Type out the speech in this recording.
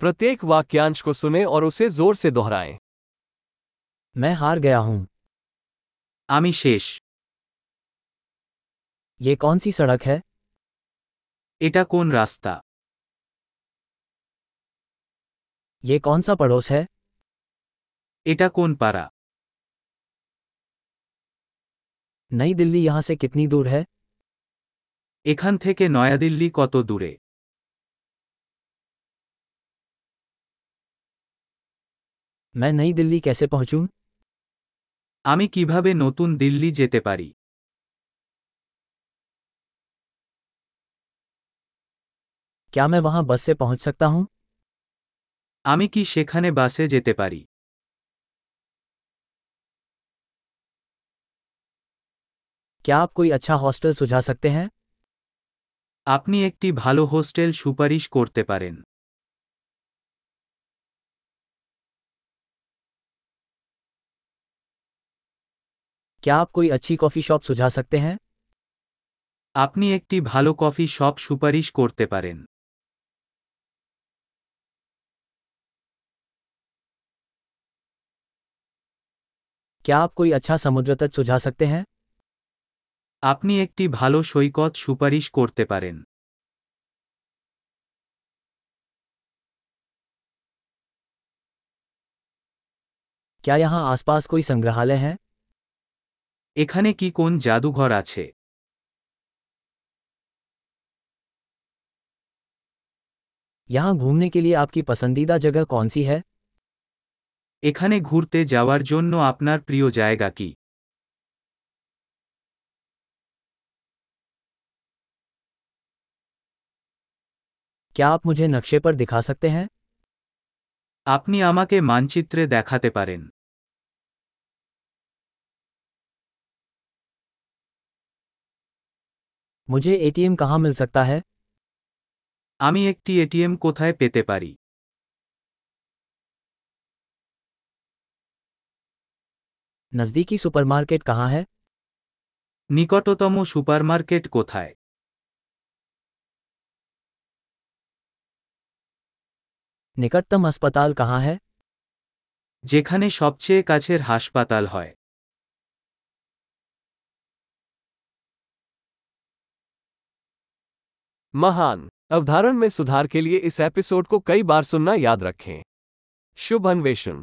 प्रत्येक वाक्यांश को सुने और उसे जोर से दोहराएं मैं हार गया हूं আমি শেষ ये कौन सी सड़क है এটা কোন রাস্তা ये कौन सा पड़ोस है এটা কোন পাড়া नई दिल्ली यहां से कितनी दूर है এখান থেকে নয়াদিল্লি কত দূরে मैं नई दिल्ली कैसे पहुंचूं আমি কিভাবে নতুন দিল্লি যেতে পারি क्या मैं वहां बस से पहुंच सकता हूं আমি কি সেখানে বাসে যেতে পারি क्या आप कोई अच्छा हॉस्टल सुझा सकते हैं আপনি একটি ভালো হোস্টেল সুপারিশ করতে পারেন क्या आप कोई अच्छी कॉफी शॉप सुझा सकते हैं আপনি একটি ভালো কফি শপ সুপারিশ করতে পারেন क्या आप कोई अच्छा समुद्र तट सुझा सकते हैं আপনি একটি ভালো সৈকত সুপারিশ করতে পারেন क्या यहाँ आसपास कोई संग्रहालय है এখানে কি কোন জাদুঘর আছে यहाँ घूमने के लिए आपकी पसंदीदा जगह कौन सी है এখানে ঘুরতে যাওয়ার জন্য আপনার প্রিয় জায়গা কি क्या आप मुझे नक्शे पर दिखा सकते हैं আপনি আমাকে মানচিত্রে দেখাতে পারেন मुझे एटीएम कहाँ मिल सकता है আমি একটি এটিএম কোথায় পেতে পারি नज़दीकी सुपरमार्केट कहाँ है নিকটতম সুপারমার্কেট কোথায় निकटतम अस्पताल कहाँ है যেখানে সবচেয়ে কাছের হাসপাতাল হয় महान। अवधारण में सुधार के लिए इस एपिसोड को कई बार सुनना याद रखें। शुभ अन्वेषण।